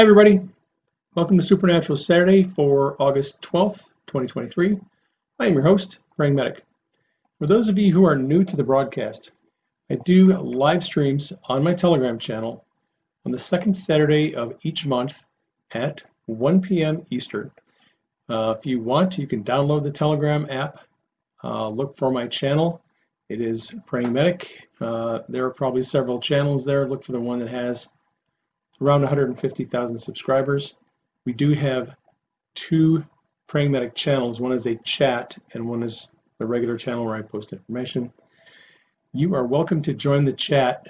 Hi, everybody. Welcome to Supernatural Saturday for August 12th, 2023. I am your host, Praying Medic. For those of you who are new to the broadcast, I do live streams on my Telegram channel on the second Saturday of each month at 1 p.m. Eastern. Uh, if you want, you can download the Telegram app, uh, look for my channel. It is Praying Medic. Uh, there are probably several channels there. Look for the one that has around 150,000 subscribers. We do have two Praying Medic channels. One is a chat and one is the regular channel where I post information. You are welcome to join the chat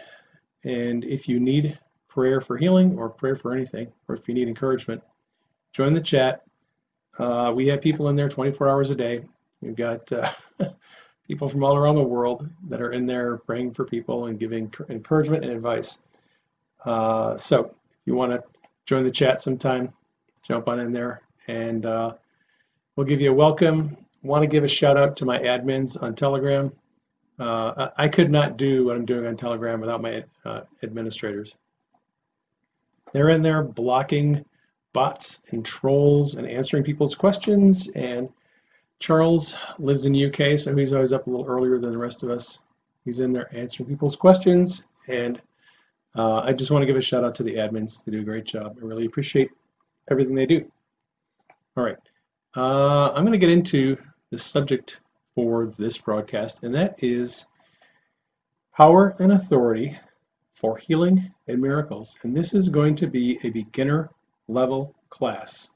and if you need prayer for healing or prayer for anything, or if you need encouragement, join the chat. Uh, we have people in there 24 hours a day. We've got uh, people from all around the world that are in there praying for people and giving encouragement and advice. Uh, so you want to join the chat sometime, jump on in there and uh, we'll give you a welcome. Want to give a shout out to my admins on Telegram. Uh, I could not do what I'm doing on Telegram without my uh, administrators. They're in there blocking bots and trolls and answering people's questions. And Charles lives in UK, so he's always up a little earlier than the rest of us. He's in there answering people's questions. And uh, I just want to give a shout out to the admins. They do a great job. I really appreciate everything they do. All right. Uh, I'm going to get into the subject for this broadcast, and that is power and authority for healing and miracles. And this is going to be a beginner level class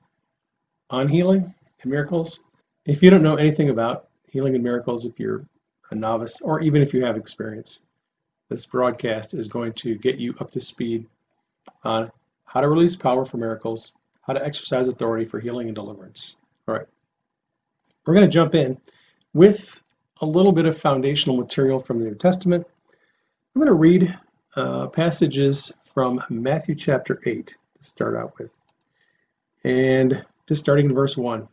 on healing and miracles. If you don't know anything about healing and miracles, if you're a novice or even if you have experience, this broadcast is going to get you up to speed on how to release power for miracles, how to exercise authority for healing and deliverance. All right. We're going to jump in with a little bit of foundational material from the New Testament. I'm going to read uh, passages from Matthew chapter 8 to start out with. And just starting in verse 1.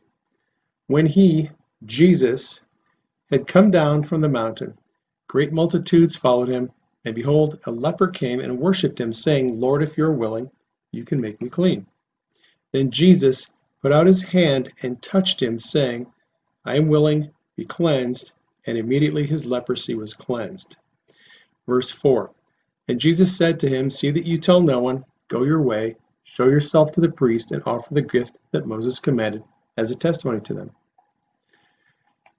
When he, Jesus, had come down from the mountain, great multitudes followed him, and behold, a leper came and worshipped him, saying, Lord, if you are willing, you can make me clean. Then Jesus put out his hand and touched him, saying, I am willing, be cleansed. And immediately his leprosy was cleansed. Verse 4 and Jesus said to him, See that you tell no one, go your way, show yourself to the priest, and offer the gift that Moses commanded as a testimony to them.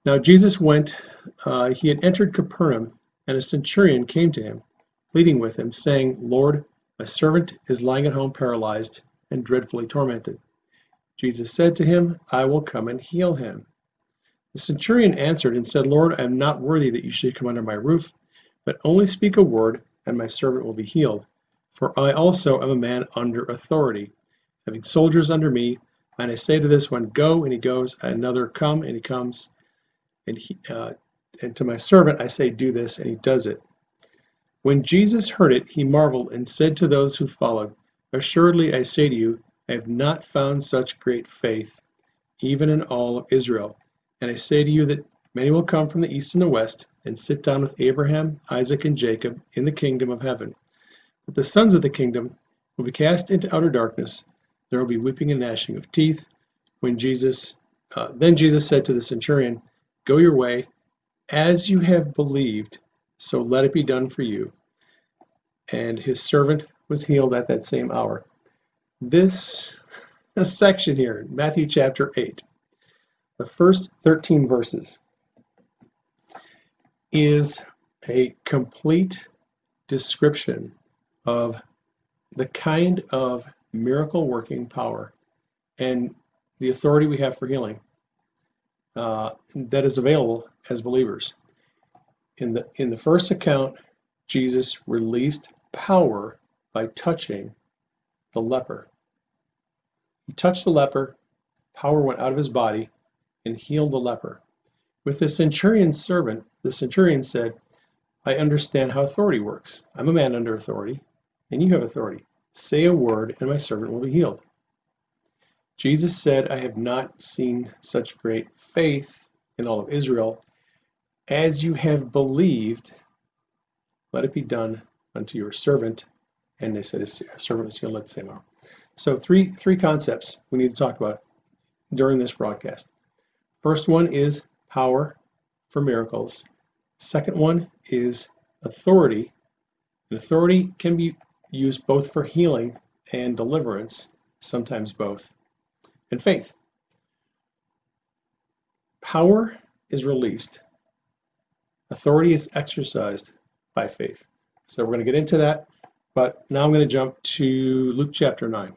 Now Jesus went, uh, he had entered Capernaum, and a centurion came to him, pleading with him, saying, Lord, my servant is lying at home paralyzed and dreadfully tormented. Jesus said to him, I will come and heal him. The centurion answered and said, Lord, I am not worthy that you should come under my roof, but only speak a word and my servant will be healed. For I also am a man under authority, having soldiers under me. And I say to this one, Go, and he goes, another, Come, and he comes. And, he, uh, and to my servant I say, Do this, and he does it. When Jesus heard it, he marveled and said to those who followed, Assuredly I say to you, I have not found such great faith, even in all of Israel. And I say to you that Many will come from the east and the west, and sit down with Abraham, Isaac, and Jacob in the kingdom of heaven. But the sons of the kingdom will be cast into outer darkness. There will be weeping and gnashing of teeth. When Jesus, uh, then Jesus said to the centurion, Go your way, as you have believed, so let it be done for you. And his servant was healed at that same hour. This, section here, Matthew chapter 8, the first 13 verses is a complete description of the kind of miracle working power and the authority we have for healing uh, that is available as believers. In the in the first account, Jesus released power by touching the leper. He touched the leper, power went out of his body and healed the leper. With the centurion's servant, the centurion said, I understand how authority works. I'm a man under authority, and you have authority. Say a word, and my servant will be healed. Jesus said, I have not seen such great faith in all of Israel. As you have believed, let it be done unto your servant. And they said, His servant is healed let the same hour. So three three concepts we need to talk about during this broadcast. First one is power for miracles. Second one is authority. And authority can be used both for healing and deliverance, sometimes both. And faith. Power is released. Authority is exercised by faith. So we're going to get into that, but now I'm going to jump to Luke chapter 9.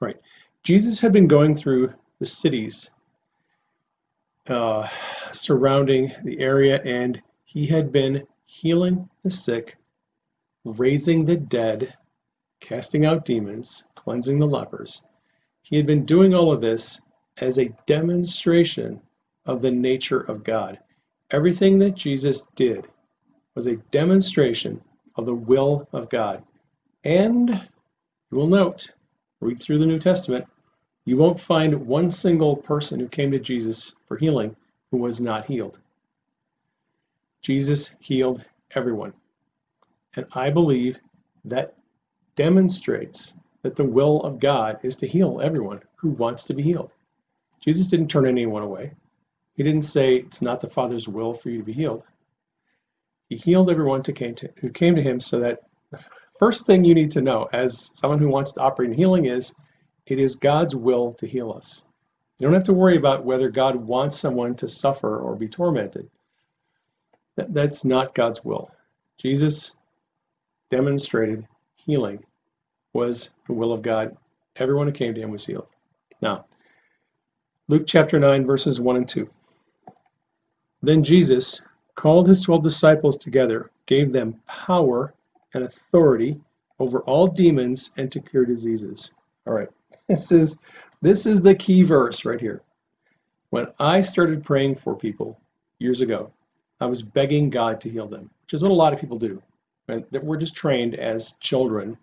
Right. Jesus had been going through the cities uh, surrounding the area, and he had been healing the sick, raising the dead, casting out demons, cleansing the lepers. He had been doing all of this as a demonstration of the nature of God. Everything that Jesus did was a demonstration of the will of God. And you will note, read through the New Testament, you won't find one single person who came to Jesus for healing who was not healed. Jesus healed everyone. And I believe that demonstrates that the will of God is to heal everyone who wants to be healed. Jesus didn't turn anyone away. He didn't say it's not the Father's will for you to be healed. He healed everyone to came to, who came to him so that the first thing you need to know as someone who wants to operate in healing is it is God's will to heal us. You don't have to worry about whether God wants someone to suffer or be tormented. That, that's not God's will. Jesus demonstrated healing was the will of God. Everyone who came to him was healed. Now, Luke chapter 9, verses 1 and 2. Then Jesus called his twelve disciples together, gave them power and authority over all demons and to cure diseases. All right. This is this is the key verse right here. When I started praying for people years ago, I was begging God to heal them, which is what a lot of people do. And that we're just trained as children.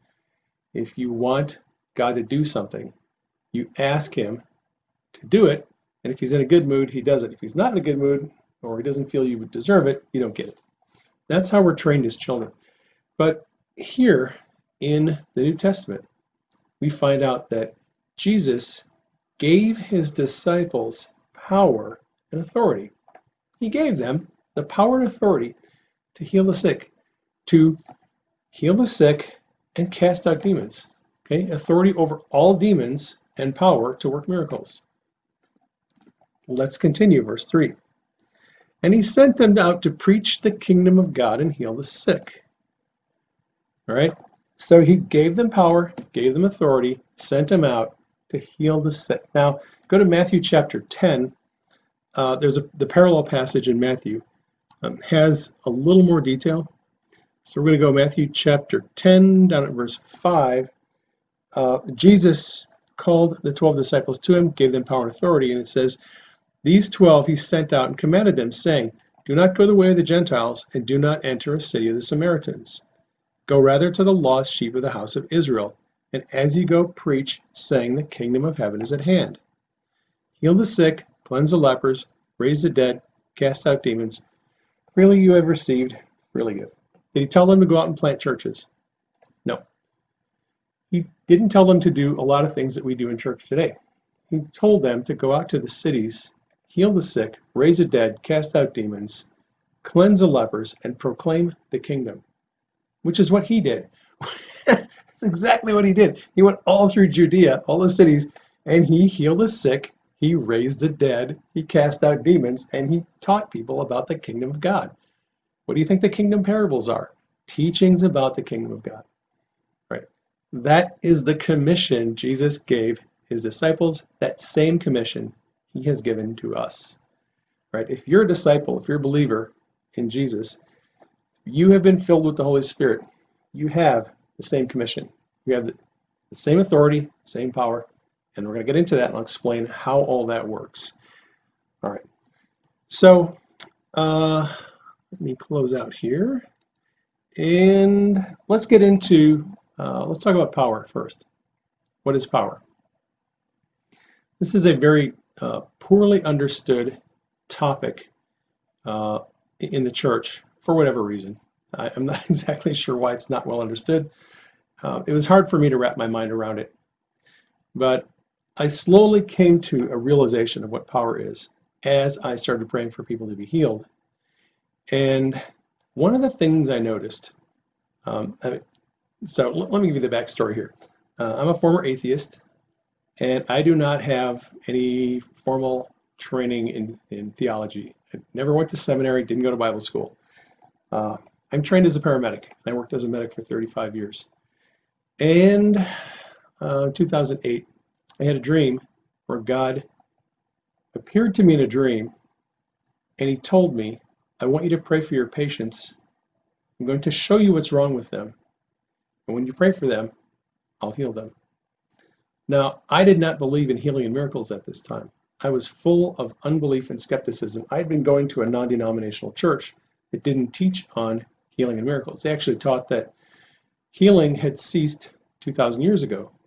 If you want God to do something, you ask him to do it, and if he's in a good mood, he does it. If he's not in a good mood or he doesn't feel you would deserve it, you don't get it. That's how we're trained as children. But here in the New Testament, we find out that Jesus gave his disciples power and authority. He gave them the power and authority to heal the sick, to heal the sick and cast out demons. Okay, authority over all demons and power to work miracles. Let's continue, verse 3. And he sent them out to preach the kingdom of God and heal the sick. All right, so he gave them power, gave them authority, sent them out to heal the sick. Now, go to Matthew chapter 10. Uh, there's a, the parallel passage in Matthew um, has a little more detail. So we're going to go Matthew chapter 10 down at verse 5. Uh, Jesus called the 12 disciples to him, gave them power and authority, and it says, These 12 he sent out and commanded them, saying, Do not go the way of the Gentiles, and do not enter a city of the Samaritans. Go rather to the lost sheep of the house of Israel. And as you go, preach, saying, The kingdom of heaven is at hand. Heal the sick, cleanse the lepers, raise the dead, cast out demons. Freely you have received, freely give. Did he tell them to go out and plant churches? No. He didn't tell them to do a lot of things that we do in church today. He told them to go out to the cities, heal the sick, raise the dead, cast out demons, cleanse the lepers, and proclaim the kingdom, which is what he did. That's exactly what he did. He went all through Judea, all the cities, and he healed the sick, he raised the dead, he cast out demons, and he taught people about the kingdom of God. What do you think the kingdom parables are? Teachings about the kingdom of God. Right? That is the commission Jesus gave his disciples. That same commission he has given to us. Right? If you're a disciple, if you're a believer in Jesus, you have been filled with the Holy Spirit. You have the same commission. You have the, same authority, same power, and we're going to get into that and I'll explain how all that works. All right. So uh, let me close out here. And let's get into, uh, let's talk about power first. What is power? This is a very uh, poorly understood topic uh, in the church for whatever reason. I, am not exactly sure why it's not well understood. uh, it was hard for me to wrap my mind around it. But I slowly came to a realization of what power is as I started praying for people to be healed. And one of the things I noticed, um, I, so let me give you the backstory here. Uh, I'm a former atheist, and I do not have any formal training in, in theology. I never went to seminary, didn't go to Bible school. Uh, I'm trained as a paramedic. And I worked as a medic for 35 years. And uh, 2008, I had a dream where God appeared to me in a dream and he told me, I want you to pray for your patients. I'm going to show you what's wrong with them. And when you pray for them, I'll heal them. Now, I did not believe in healing and miracles at this time. I was full of unbelief and skepticism. I had been going to a non denominational church that didn't teach on healing and miracles. They actually taught that healing had ceased 2,000 years ago.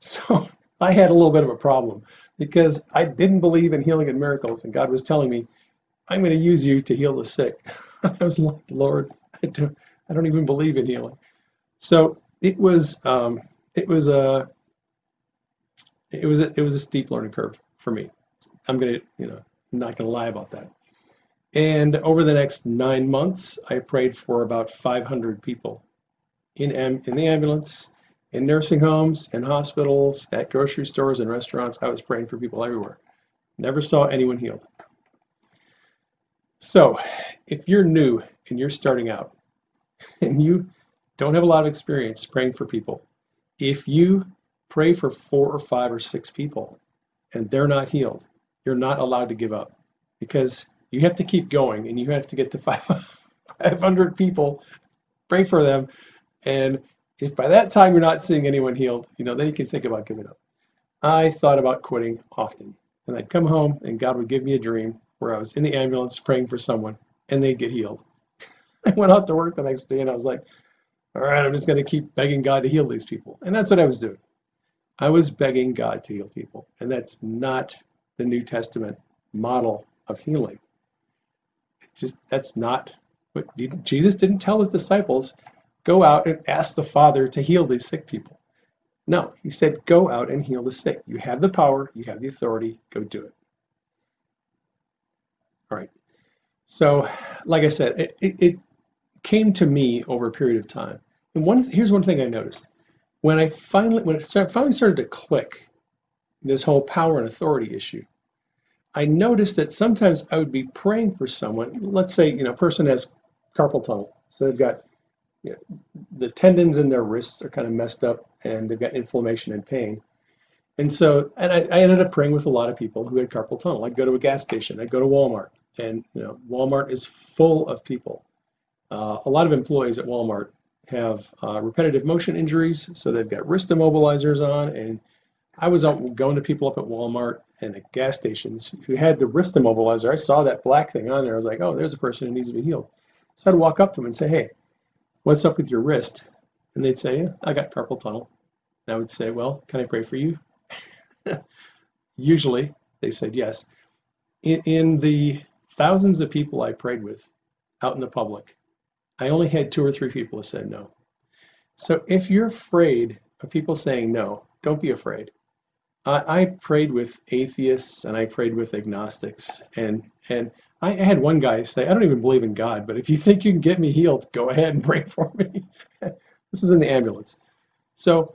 So I had a little bit of a problem because I didn't believe in healing and miracles, and God was telling me, I'm going to use you to heal the sick. I was like, Lord, I don't, I don't even believe in healing. So it was, um, it was a, it was a, it was a steep learning curve for me. I'm gonna, you know, I'm not gonna lie about that. And over the next nine months, I prayed for about 500 people in in the ambulance, in nursing homes, in hospitals, at grocery stores and restaurants. I was praying for people everywhere. Never saw anyone healed. So, if you're new and you're starting out and you don't have a lot of experience praying for people, if you pray for four or five or six people and they're not healed, you're not allowed to give up because you have to keep going and you have to get to 500 people, pray for them. And if by that time you're not seeing anyone healed, you know, then you can think about giving up. I thought about quitting often. And I'd come home and God would give me a dream where I was in the ambulance praying for someone and they'd get healed. I went out to work the next day and I was like, all right, I'm just going to keep begging God to heal these people. And that's what I was doing. I was begging God to heal people. And that's not the New Testament model of healing. It just that's not what Jesus didn't tell his disciples, go out and ask the Father to heal these sick people. No, he said, go out and heal the sick. You have the power, you have the authority, go do it. All right. So, like I said, it, it, it came to me over a period of time. And one here's one thing I noticed when I finally when it finally started to click this whole power and authority issue, I noticed that sometimes I would be praying for someone. Let's say you know a person has carpal tunnel, so they've got you know, the tendons in their wrists are kind of messed up, and they've got inflammation and pain. And so, and I, I ended up praying with a lot of people who had carpal tunnel. I'd go to a gas station, I'd go to Walmart, and you know Walmart is full of people. Uh, a lot of employees at Walmart have uh, repetitive motion injuries, so they've got wrist immobilizers on. And I was out going to people up at Walmart and at gas stations who had the wrist immobilizer. I saw that black thing on there. I was like, oh, there's a person who needs to be healed. So I'd walk up to them and say, hey, what's up with your wrist? And they'd say, yeah, I got carpal tunnel. And I would say, well, can I pray for you? Usually they said yes. In, in the thousands of people I prayed with out in the public, I only had two or three people that said no. So if you're afraid of people saying no, don't be afraid. I, I prayed with atheists and I prayed with agnostics, and and I had one guy say, I don't even believe in God, but if you think you can get me healed, go ahead and pray for me. this is in the ambulance. So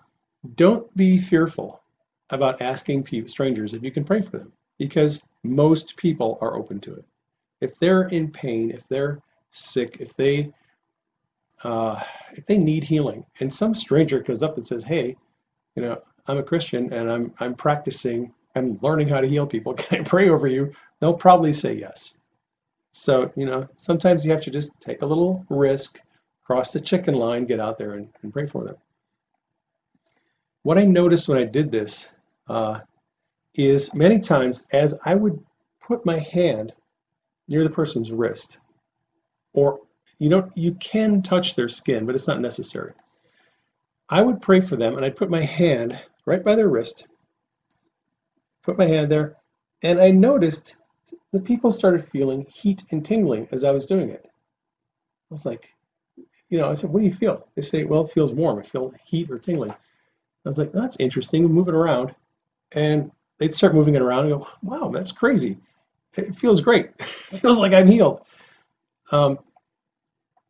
don't be fearful about asking strangers if you can pray for them, because most people are open to it. If they're in pain, if they're sick, if they uh, if they need healing, and some stranger comes up and says, "Hey, you know, I'm a Christian and I'm I'm practicing, I'm learning how to heal people. Can I pray over you?" They'll probably say yes. So you know, sometimes you have to just take a little risk, cross the chicken line, get out there and, and pray for them. What I noticed when I did this uh, is many times as I would put my hand near the person's wrist or you don't you can touch their skin, but it's not necessary. I would pray for them and I'd put my hand right by their wrist, put my hand there, and I noticed the people started feeling heat and tingling as I was doing it. I was like, you know, I said, what do you feel? They say, well, it feels warm. I feel heat or tingling. I was like, that's interesting. Move it around. And they'd start moving it around and go, wow, that's crazy. It feels great. it feels like I'm healed. Um,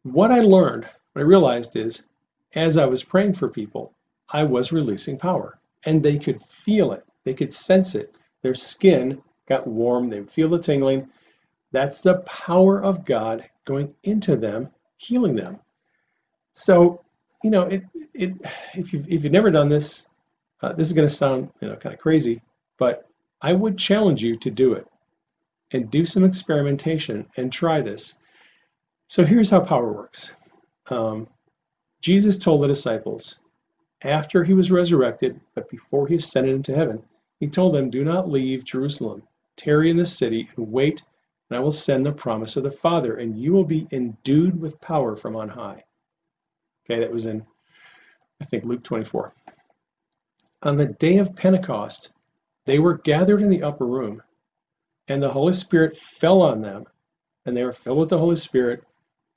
what I learned, what I realized is, as I was praying for people, I was releasing power. And they could feel it. They could sense it. Their skin got warm. They would feel the tingling. That's the power of God going into them, healing them. So, you know, it, it, if, you've, if you've never done this, uh, this is going to sound, you know, kind of crazy, but I would challenge you to do it and do some experimentation and try this. So here's how power works. Um, Jesus told the disciples after he was resurrected, but before he ascended into heaven, he told them, Do not leave Jerusalem. Tarry in the city and wait, and I will send the promise of the Father, and you will be endued with power from on high. Okay, that was in, I think, Luke 24. On the day of Pentecost, they were gathered in the upper room, and the Holy Spirit fell on them, and they were filled with the Holy Spirit,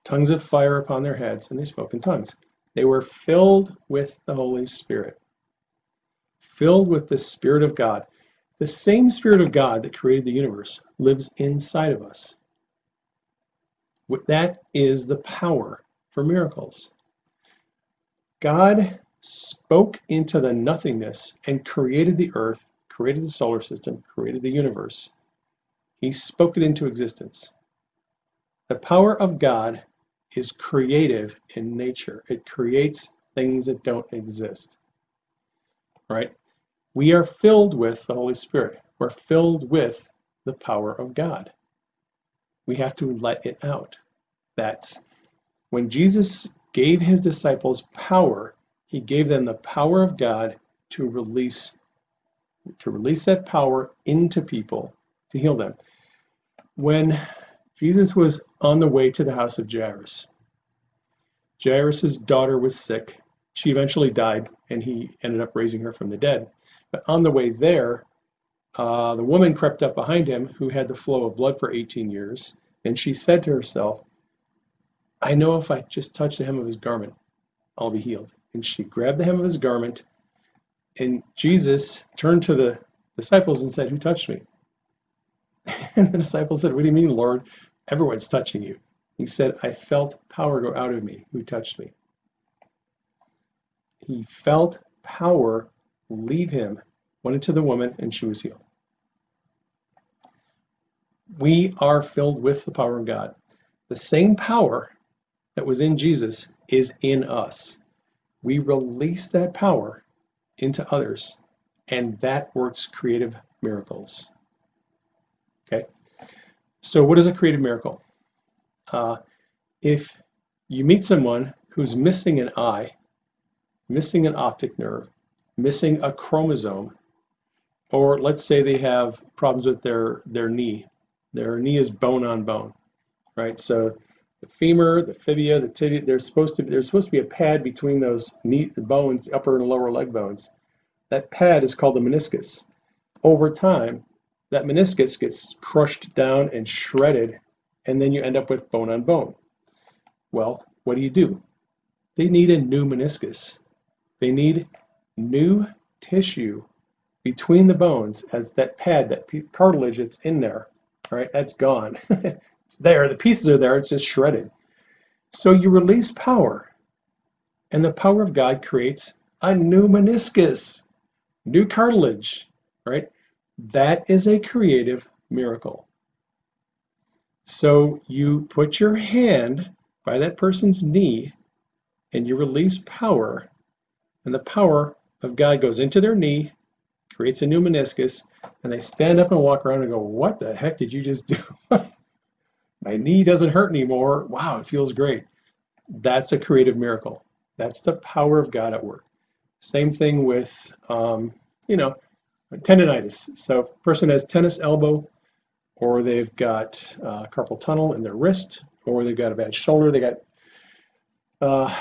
tongues of fire upon their heads, and they spoke in tongues. They were filled with the Holy Spirit, filled with the Spirit of God. The same Spirit of God that created the universe lives inside of us. That is the power for miracles. God spoke into the nothingness and created the earth, created the solar system, created the universe. He spoke it into existence. The power of God is creative in nature. It creates things that don't exist. Right? We are filled with the Holy Spirit. We're filled with the power of God. We have to let it out. That's when Jesus gave his disciples power, he gave them the power of God to release to release that power into people to heal them. When Jesus was on the way to the house of Jairus, Jairus's daughter was sick. She eventually died, and he ended up raising her from the dead. But on the way there, uh, the woman crept up behind him who had the flow of blood for 18 years, and she said to herself, I know if I just touch the hem of his garment, I'll be healed. And she grabbed the hem of his garment, and Jesus turned to the disciples and said, Who touched me? And the disciples said, What do you mean, Lord? Everyone's touching you. He said, I felt power go out of me. Who touched me? He felt power leave him, went into the woman, and she was healed. We are filled with the power of God. The same power that was in Jesus is in us. We release that power into others, and that works creative miracles. Okay? So, what is a creative miracle? Uh, if you meet someone who's missing an eye, missing an optic nerve, missing a chromosome, or let's say they have problems with their, their knee, their knee is bone on bone, right? So the femur, the fibia, the tibia, there's supposed to be, there's supposed to be a pad between those knee bones, upper and lower leg bones. That pad is called the meniscus. Over time, that meniscus gets crushed down and shredded, and then you end up with bone on bone. Well, what do you do? They need a new meniscus. They need new tissue between the bones as that pad, that cartilage that's in there, all right, that's gone. It's there, the pieces are there, it's just shredded. So you release power, and the power of God creates a new meniscus, new cartilage, right? That is a creative miracle. So you put your hand by that person's knee and you release power, and the power of God goes into their knee, creates a new meniscus, and they stand up and walk around and go, What the heck did you just do? My knee doesn't hurt anymore. Wow, it feels great. That's a creative miracle. That's the power of God at work. Same thing with, um, you know, tendonitis. So, if a person has tennis elbow, or they've got uh, carpal tunnel in their wrist, or they've got a bad shoulder, they got uh,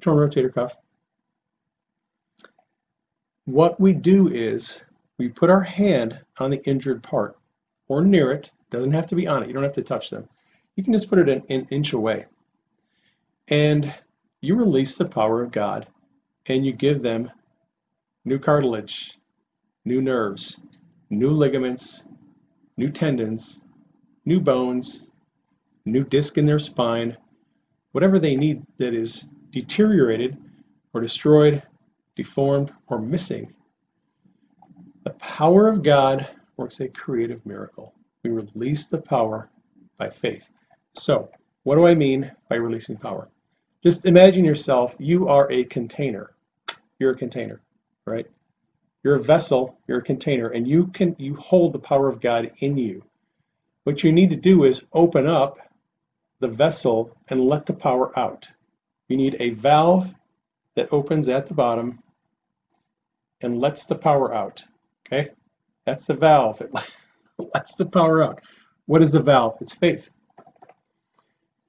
torn rotator cuff. What we do is we put our hand on the injured part or near it doesn't have to be on it. You don't have to touch them. You can just put it an, an inch away. and you release the power of God and you give them new cartilage, new nerves, new ligaments, new tendons, new bones, new disc in their spine, whatever they need that is deteriorated or destroyed, deformed, or missing. The power of God works a creative miracle. We release the power by faith. So, what do I mean by releasing power? Just imagine yourself, you are a container. You're a container, right? You're a vessel, you're a container, and you can you hold the power of God in you. What you need to do is open up the vessel and let the power out. You need a valve that opens at the bottom and lets the power out. Okay? That's the valve. Lets the power out. What is the valve? It's faith.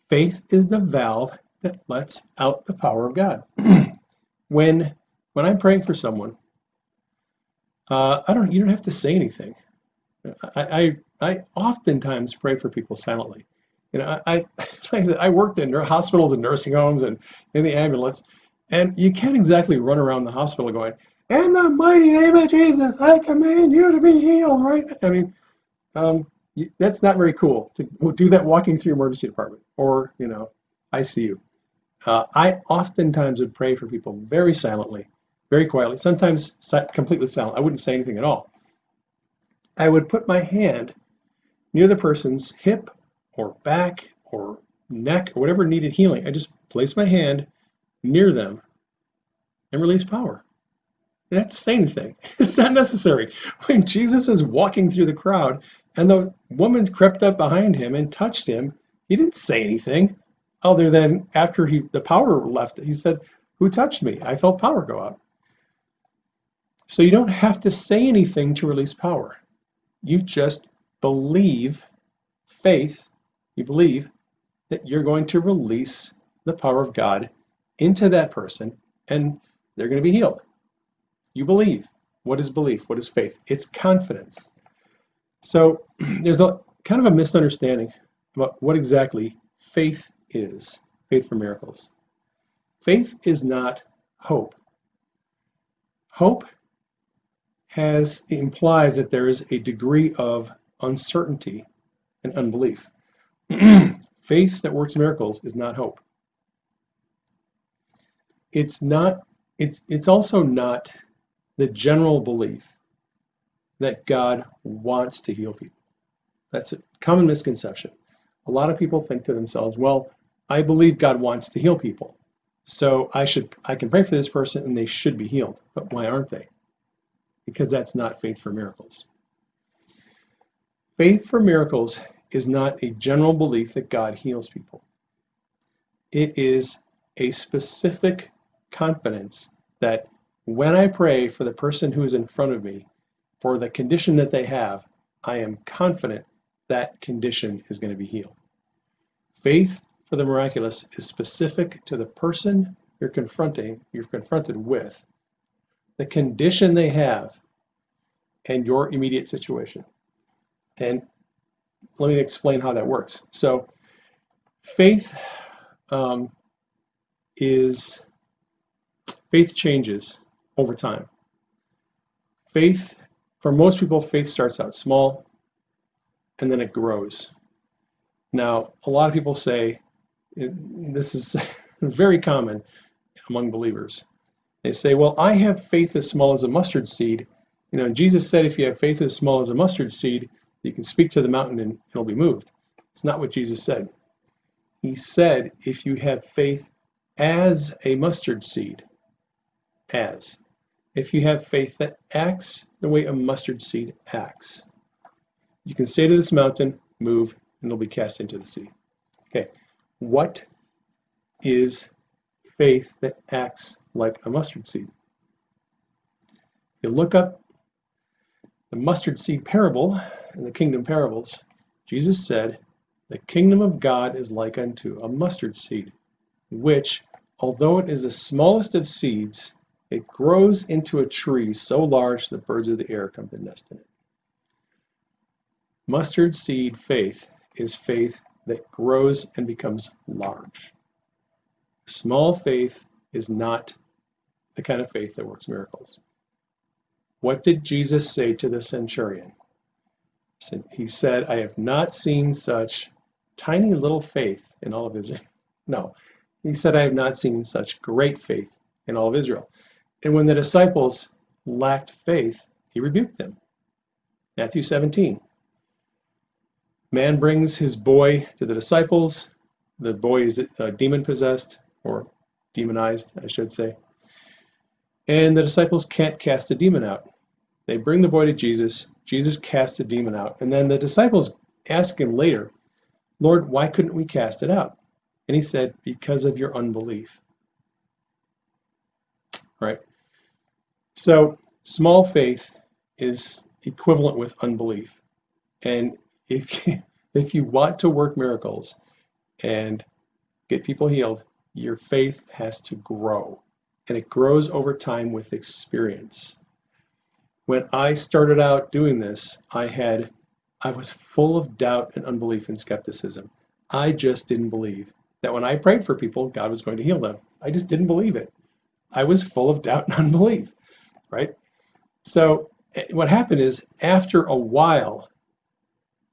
Faith is the valve that lets out the power of God. when when I'm praying for someone, uh, I don't. You don't have to say anything. I, I I oftentimes pray for people silently. You know, I, like I said, I worked in hospitals and nursing homes and in the ambulance, and you can't exactly run around the hospital going, "In the mighty name of Jesus, I command you to be healed." Right? I mean, um, that's not very cool to do that walking through emergency department or you know ICU. Uh, I oftentimes would pray for people very silently, very quietly, sometimes completely silent. I wouldn't say anything at all. I would put my hand near the person's hip or back or neck or whatever needed healing. I just place my hand near them and release power. Don't have to say anything. It's not necessary. When Jesus is walking through the crowd and the woman crept up behind him and touched him, he didn't say anything other than after he the power left. He said, Who touched me? I felt power go out. So you don't have to say anything to release power. You just believe faith, you believe that you're going to release the power of God into that person and they're going to be healed. You believe. What is belief? What is faith? It's confidence. So there's a kind of a misunderstanding about what exactly faith is. Faith for miracles. Faith is not hope. Hope has implies that there is a degree of uncertainty and unbelief. Faith that works miracles is not hope. It's not it's it's also not the general belief that God wants to heal people. That's a common misconception. A lot of people think to themselves, well, I believe God wants to heal people. So I should I can pray for this person and they should be healed. But why aren't they? Because that's not faith for miracles. Faith for miracles is not a general belief that God heals people. It is a specific confidence that when I pray for the person who is in front of me, for the condition that they have, I am confident that condition is going to be healed. Faith for the miraculous is specific to the person you're confronting, you're confronted with, the condition they have, and your immediate situation. And let me explain how that works. So, faith um, is faith changes over time. Faith, for most people, faith starts out small and then it grows. Now, a lot of people say this is very common among believers. They say, Well, I have faith as small as a mustard seed. You know, Jesus said, If you have faith as small as a mustard seed, you can speak to the mountain and it'll be moved. It's not what Jesus said. He said, If you have faith as a mustard seed, as. If you have faith that acts the way a mustard seed acts, you can say to this mountain, Move, and they'll be cast into the sea. Okay, what is faith that acts like a mustard seed? You look up the mustard seed parable in the kingdom parables. Jesus said, The kingdom of God is like unto a mustard seed, which, although it is the smallest of seeds, it grows into a tree so large that birds of the air come to nest in it. Mustard seed faith is faith that grows and becomes large. Small faith is not the kind of faith that works miracles. What did Jesus say to the centurion? He said, I have not seen such tiny little faith in all of Israel. No, he said, I have not seen such great faith in all of Israel. And when the disciples lacked faith, he rebuked them. Matthew 17. Man brings his boy to the disciples. The boy is uh, demon possessed or demonized, I should say. And the disciples can't cast the demon out. They bring the boy to Jesus. Jesus casts the demon out. And then the disciples ask him later, Lord, why couldn't we cast it out? And he said, Because of your unbelief. Right? So, small faith is equivalent with unbelief. And if you, if you want to work miracles and get people healed, your faith has to grow. And it grows over time with experience. When I started out doing this, I had I was full of doubt and unbelief and skepticism. I just didn't believe that when I prayed for people, God was going to heal them. I just didn't believe it. I was full of doubt and unbelief, right? So eh, what happened is after a while,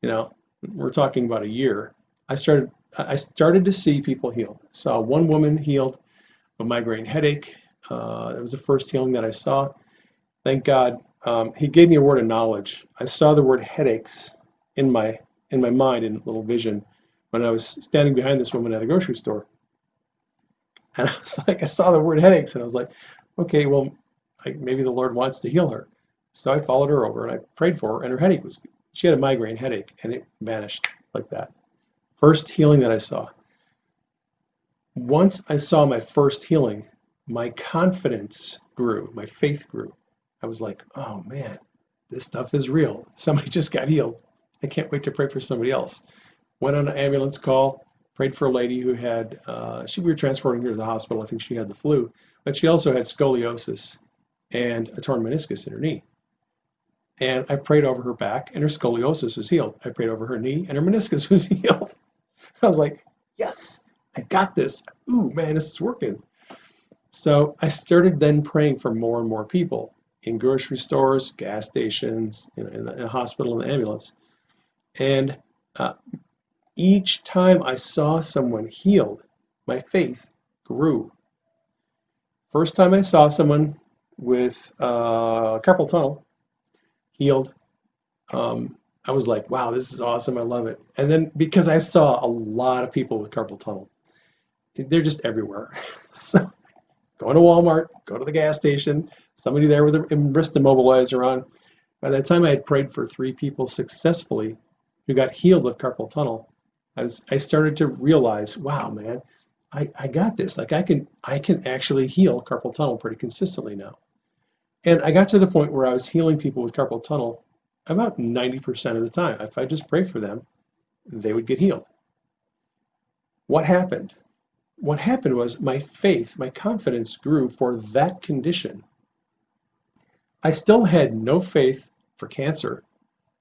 you know, we're talking about a year, I started I started to see people healed. I saw one woman healed of migraine headache. Uh, it was the first healing that I saw. Thank God. Um, he gave me a word of knowledge. I saw the word headaches in my in my mind in a little vision when I was standing behind this woman at a grocery store. And I was like, I saw the word headaches, and I was like, okay, well, like maybe the Lord wants to heal her. So I followed her over and I prayed for her, and her headache was she had a migraine headache, and it vanished like that. First healing that I saw. Once I saw my first healing, my confidence grew, my faith grew. I was like, oh man, this stuff is real. Somebody just got healed. I can't wait to pray for somebody else went on an ambulance call, prayed for a lady who had, uh, she, we were transporting her to the hospital. I think she had the flu, but she also had scoliosis and a torn meniscus in her knee. And I prayed over her back, and her scoliosis was healed. I prayed over her knee, and her meniscus was healed. I was like, yes, I got this. Ooh, man, this is working. So I started then praying for more and more people in grocery stores, gas stations, in, in, the, in the hospital, and the ambulance. And uh, each time I saw someone healed, my faith grew. First time I saw someone with uh, carpal tunnel healed, um, I was like, wow, this is awesome. I love it. And then because I saw a lot of people with carpal tunnel, they're just everywhere. so go to Walmart, go to the gas station, somebody there with a wrist immobilizer on. By the time I had prayed for three people successfully who got healed of carpal tunnel, as I started to realize, wow, man, I, I got this. Like I can I can actually heal carpal tunnel pretty consistently now. And I got to the point where I was healing people with carpal tunnel about 90% of the time. If I just pray for them, they would get healed. What happened? What happened was my faith, my confidence grew for that condition. I still had no faith for cancer.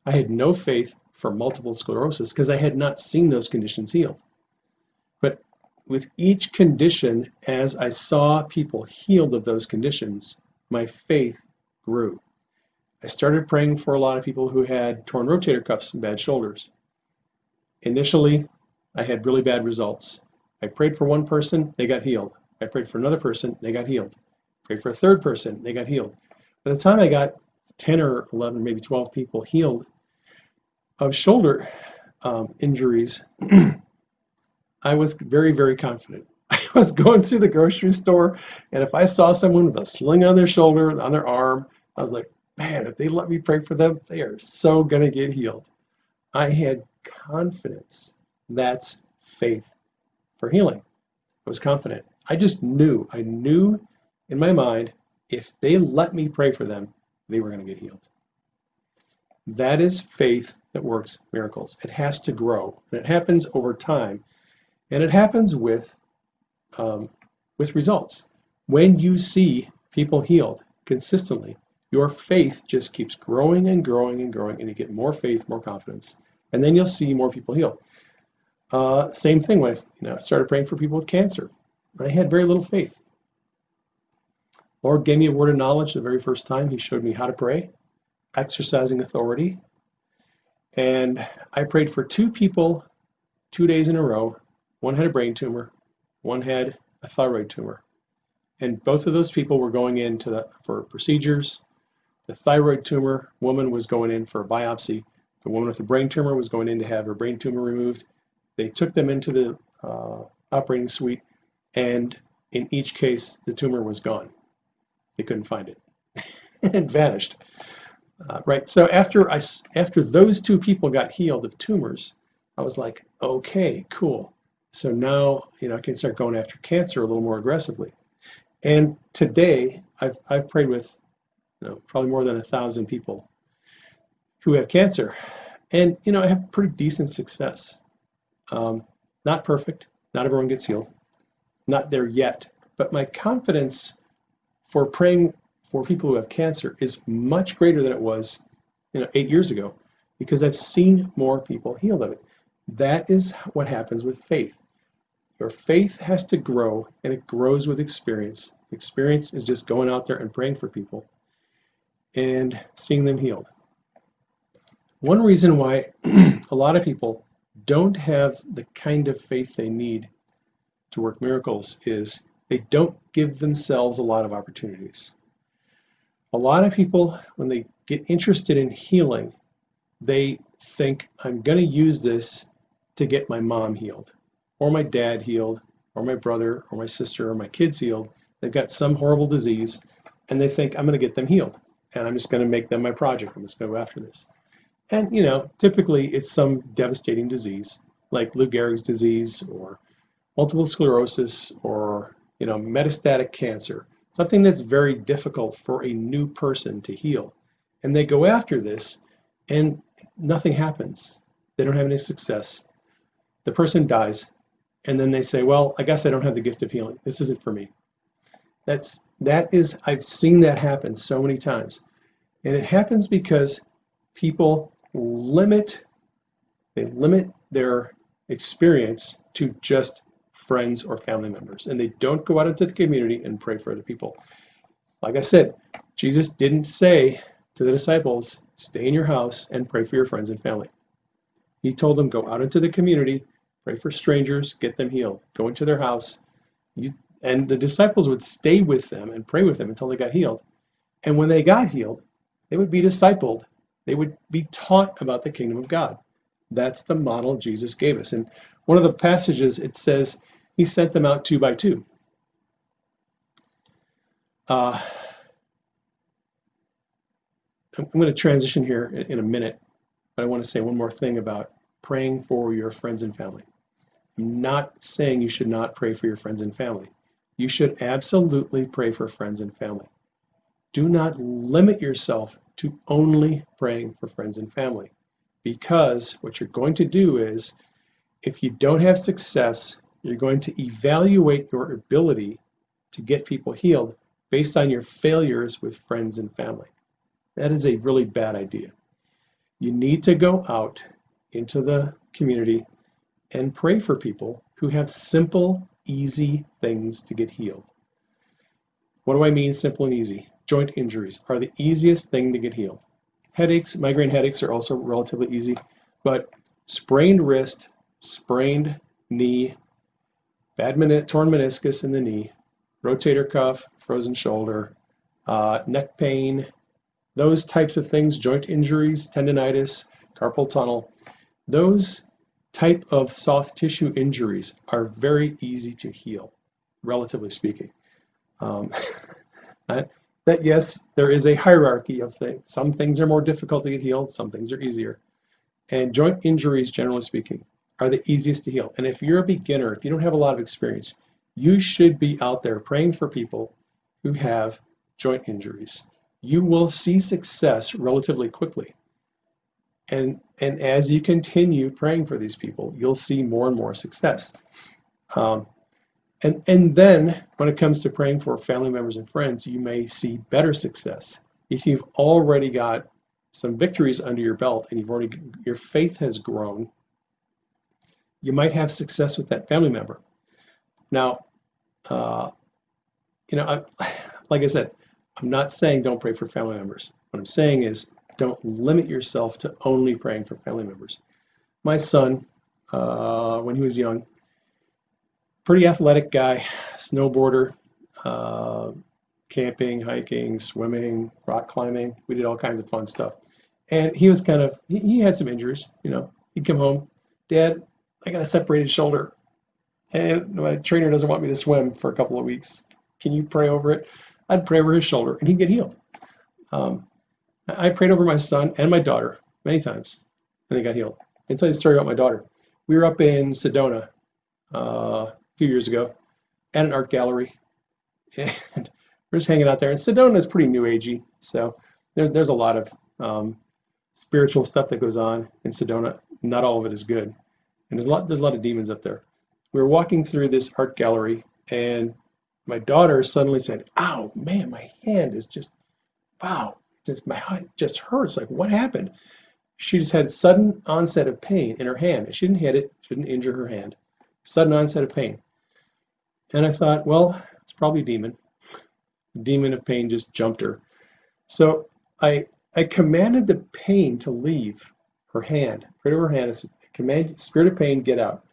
I had no faith for multiple sclerosis because I had not seen those conditions healed. But with each condition, as I saw people healed of those conditions, my faith grew. I started praying for a lot of people who had torn rotator cuffs and bad shoulders. Initially, I had really bad results. I prayed for one person, they got healed. I prayed for another person, they got healed. Prayed for a third person, they got healed. By the time I got 10 or 11, maybe 12 people healed of shoulder um, injuries, I was very, very confident. Was going through the grocery store, and if I saw someone with a sling on their shoulder, on their arm, I was like, man, if they let me pray for them, they are so going to get healed. I had confidence. That's faith for healing. I was confident. I just knew. I knew in my mind if they let me pray for them, they were going to get healed. That is faith that works miracles. It has to grow, and it happens over time, and it happens with um, with results. When you see people healed consistently, your faith just keeps growing and growing and growing, and you get more faith, more confidence, and then you'll see more people healed. Uh, same thing when I you know, started praying for people with cancer. I had very little faith. Lord gave me a word of knowledge the very first time. He showed me how to pray, exercising authority. And I prayed for two people two days in a row. One had a brain tumor, one had a thyroid tumor. And both of those people were going in to the, for procedures. The thyroid tumor woman was going in for a biopsy. The woman with the brain tumor was going in to have her brain tumor removed. They took them into the uh, operating suite, and in each case, the tumor was gone. They couldn't find it. it vanished. Uh, right. So after I after those two people got healed of tumors, I was like, okay, cool. So now you know I can start going after cancer a little more aggressively. And today I've I've prayed with you know, probably more than a thousand people who have cancer, and you know I have pretty decent success. Um, not perfect. Not everyone gets healed. Not there yet. But my confidence for praying for people who have cancer is much greater than it was, you know, eight years ago, because I've seen more people healed of it. That is what happens with faith. Your faith has to grow, and it grows with experience. Experience is just going out there and praying for people and seeing them healed. One reason why a lot of people don't have the kind of faith they need to work miracles is they don't give themselves a lot of opportunities. A lot of people, when they get interested in healing, they think, I'm going to use this to get my mom healed, or my dad healed, or my brother, or my sister, or my kids healed. They've got some horrible disease, and they think, I'm going to get them healed, and I'm just going to make them my project. I'm just going to go after this. And, you know, typically it's some devastating disease like Lou Gehrig's disease or multiple sclerosis or, you know, metastatic cancer, something that's very difficult for a new person to heal. And they go after this and nothing happens. They don't have any success. The person dies. And then they say, well, I guess I don't have the gift of healing. This isn't for me. That's, that is, I've seen that happen so many times. And it happens because people limit they limit their experience to just friends or family members and they don't go out into the community and pray for other people like i said jesus didn't say to the disciples stay in your house and pray for your friends and family he told them go out into the community pray for strangers get them healed go into their house you, and the disciples would stay with them and pray with them until they got healed and when they got healed they would be discipled they would be taught about the kingdom of God. That's the model Jesus gave us. And one of the passages, it says he sent them out two by two. Uh, I'm going to transition here in a minute, but I want to say one more thing about praying for your friends and family. I'm not saying you should not pray for your friends and family. You should absolutely pray for friends and family. Do not limit yourself to only praying for friends and family. Because what you're going to do is, if you don't have success, you're going to evaluate your ability to get people healed based on your failures with friends and family. That is a really bad idea. You need to go out into the community and pray for people who have simple, easy things to get healed. What do I mean simple and easy? joint injuries are the easiest thing to get healed. Headaches, migraine headaches are also relatively easy, but sprained wrist, sprained knee, bad men- torn meniscus in the knee, rotator cuff, frozen shoulder, uh, neck pain, those types of things, joint injuries, tendonitis, carpal tunnel, those type of soft tissue injuries are very easy to heal, relatively speaking. Um, that yes, there is a hierarchy of things. Some things are more difficult to get healed, some things are easier. And joint injuries, generally speaking, are the easiest to heal. And if you're a beginner, if you don't have a lot of experience, you should be out there praying for people who have joint injuries. You will see success relatively quickly. And, and as you continue praying for these people, you'll see more and more success. Um, and, and then when it comes to praying for family members and friends, you may see better success. If you've already got some victories under your belt and you've already your faith has grown, you might have success with that family member. Now, uh, you know, I, like I said, I'm not saying don't pray for family members. What I'm saying is don't limit yourself to only praying for family members. My son, uh, when he was young, pretty athletic guy, snowboarder, uh, camping, hiking, swimming, rock climbing. We did all kinds of fun stuff. And he was kind of, he, he had some injuries, you know. He'd come home, Dad, I got a separated shoulder. And my trainer doesn't want me to swim for a couple of weeks. Can you pray over it? I'd pray over his shoulder and he'd get healed. Um, I prayed over my son and my daughter many times and they got healed. I'll tell you a story about my daughter. We were up in Sedona uh, a few years ago at an art gallery and we're just hanging out there. And Sedona is pretty new agey, so there, there's a lot of um, spiritual stuff that goes on in Sedona. Not all of it is good, and there's a lot there's a lot of demons up there. We were walking through this art gallery, and my daughter suddenly said, "Ow, man, my hand is just wow, just my hand just hurts. Like what happened?" She just had sudden onset of pain in her hand. She didn't hit it, she didn't injure her hand. Sudden onset of pain. And I thought, well, it's probably a demon demon of pain just jumped her. So I I commanded the pain to leave her hand, over her hand. I said, command spirit of pain, get out.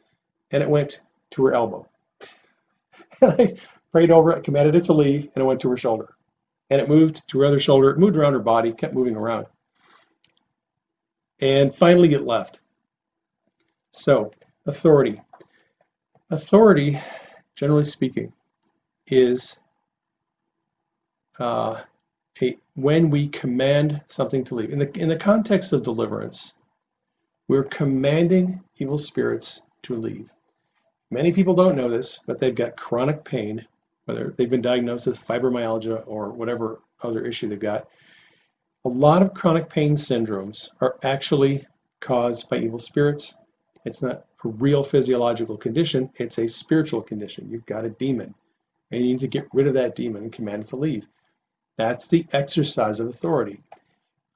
And it went to her elbow. and I prayed over it, commanded it to leave, and it went to her shoulder. And it moved to her other shoulder, it moved around her body, kept moving around. And finally it left. So, authority. Authority, generally speaking, is uh, a, when we command something to leave. In the, in the context of deliverance, we're commanding evil spirits to leave. Many people don't know this, but they've got chronic pain, whether they've been diagnosed with fibromyalgia or whatever other issue they've got. A lot of chronic pain syndromes are actually caused by evil spirits. It's not a real physiological condition, it's a spiritual condition. You've got a demon, and you need to get rid of that demon and command it to leave. That's the exercise of authority.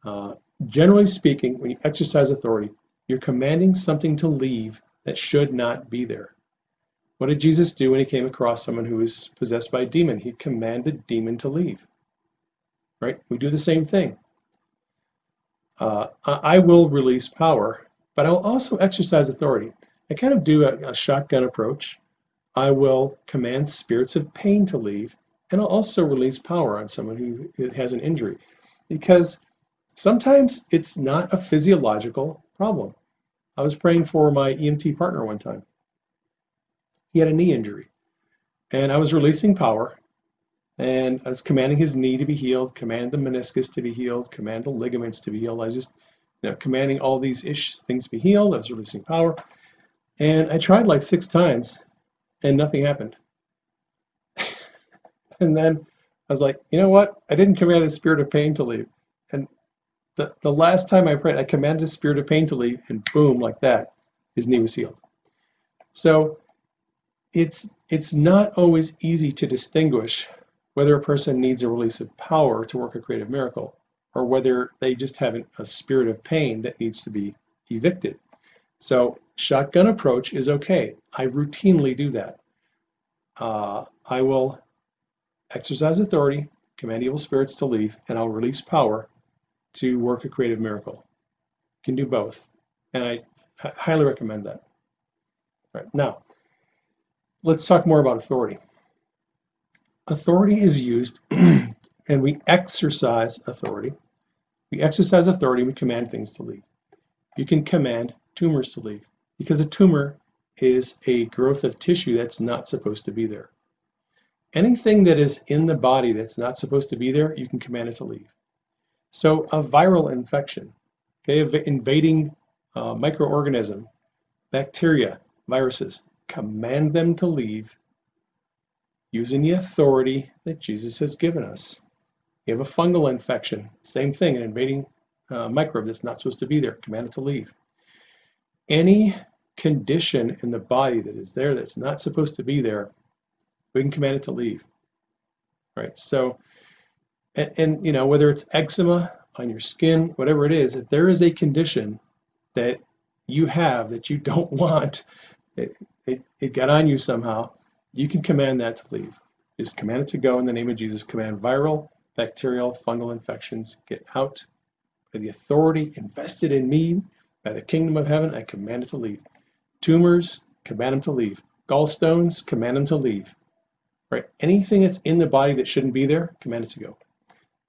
Uh, generally speaking, when you exercise authority, you're commanding something to leave that should not be there. What did Jesus do when he came across someone who was possessed by a demon? He commanded the demon to leave. Right? We do the same thing. Uh, I will release power, but I will also exercise authority. I kind of do a, a shotgun approach. I will command spirits of pain to leave, and it'll also release power on someone who has an injury because sometimes it's not a physiological problem. I was praying for my EMT partner one time. He had a knee injury and I was releasing power and I was commanding his knee to be healed, command the meniscus to be healed, command the ligaments to be healed. I was just you know, commanding all these ish things to be healed. I was releasing power. And I tried like six times and nothing happened. And then I was like, you know what? I didn't command the spirit of pain to leave. And the, the last time I prayed, I commanded the spirit of pain to leave, and boom, like that, his knee was healed. So it's it's not always easy to distinguish whether a person needs a release of power to work a creative miracle or whether they just have a spirit of pain that needs to be evicted. So shotgun approach is okay. I routinely do that. Uh, I will exercise authority, command evil spirits to leave, and I'll release power to work a creative miracle. Can do both. And I, highly recommend that. All right, now, let's talk more about authority. Authority is used, and we exercise authority. We exercise authority, we command things to leave. You can command tumors to leave because a tumor is a growth of tissue that's not supposed to be there. Anything that is in the body that's not supposed to be there, you can command it to leave. So a viral infection, okay, invading uh, microorganism, bacteria, viruses, command them to leave using the authority that Jesus has given us. You have a fungal infection, same thing, an invading uh, microbe that's not supposed to be there, command it to leave. Any condition in the body that is there that's not supposed to be there, we can command it to leave. Right? So, and, and you know, whether it's eczema on your skin, whatever it is, if there is a condition that you have that you don't want, it, it, it got on you somehow, you can command that to leave. Just command it to go in the name of Jesus. Command viral, bacterial, fungal infections get out. By the authority invested in me by the kingdom of heaven, I command it to leave. Tumors, command them to leave. Gallstones, command them to leave. Right? Anything that's in the body that shouldn't be there, command it to go.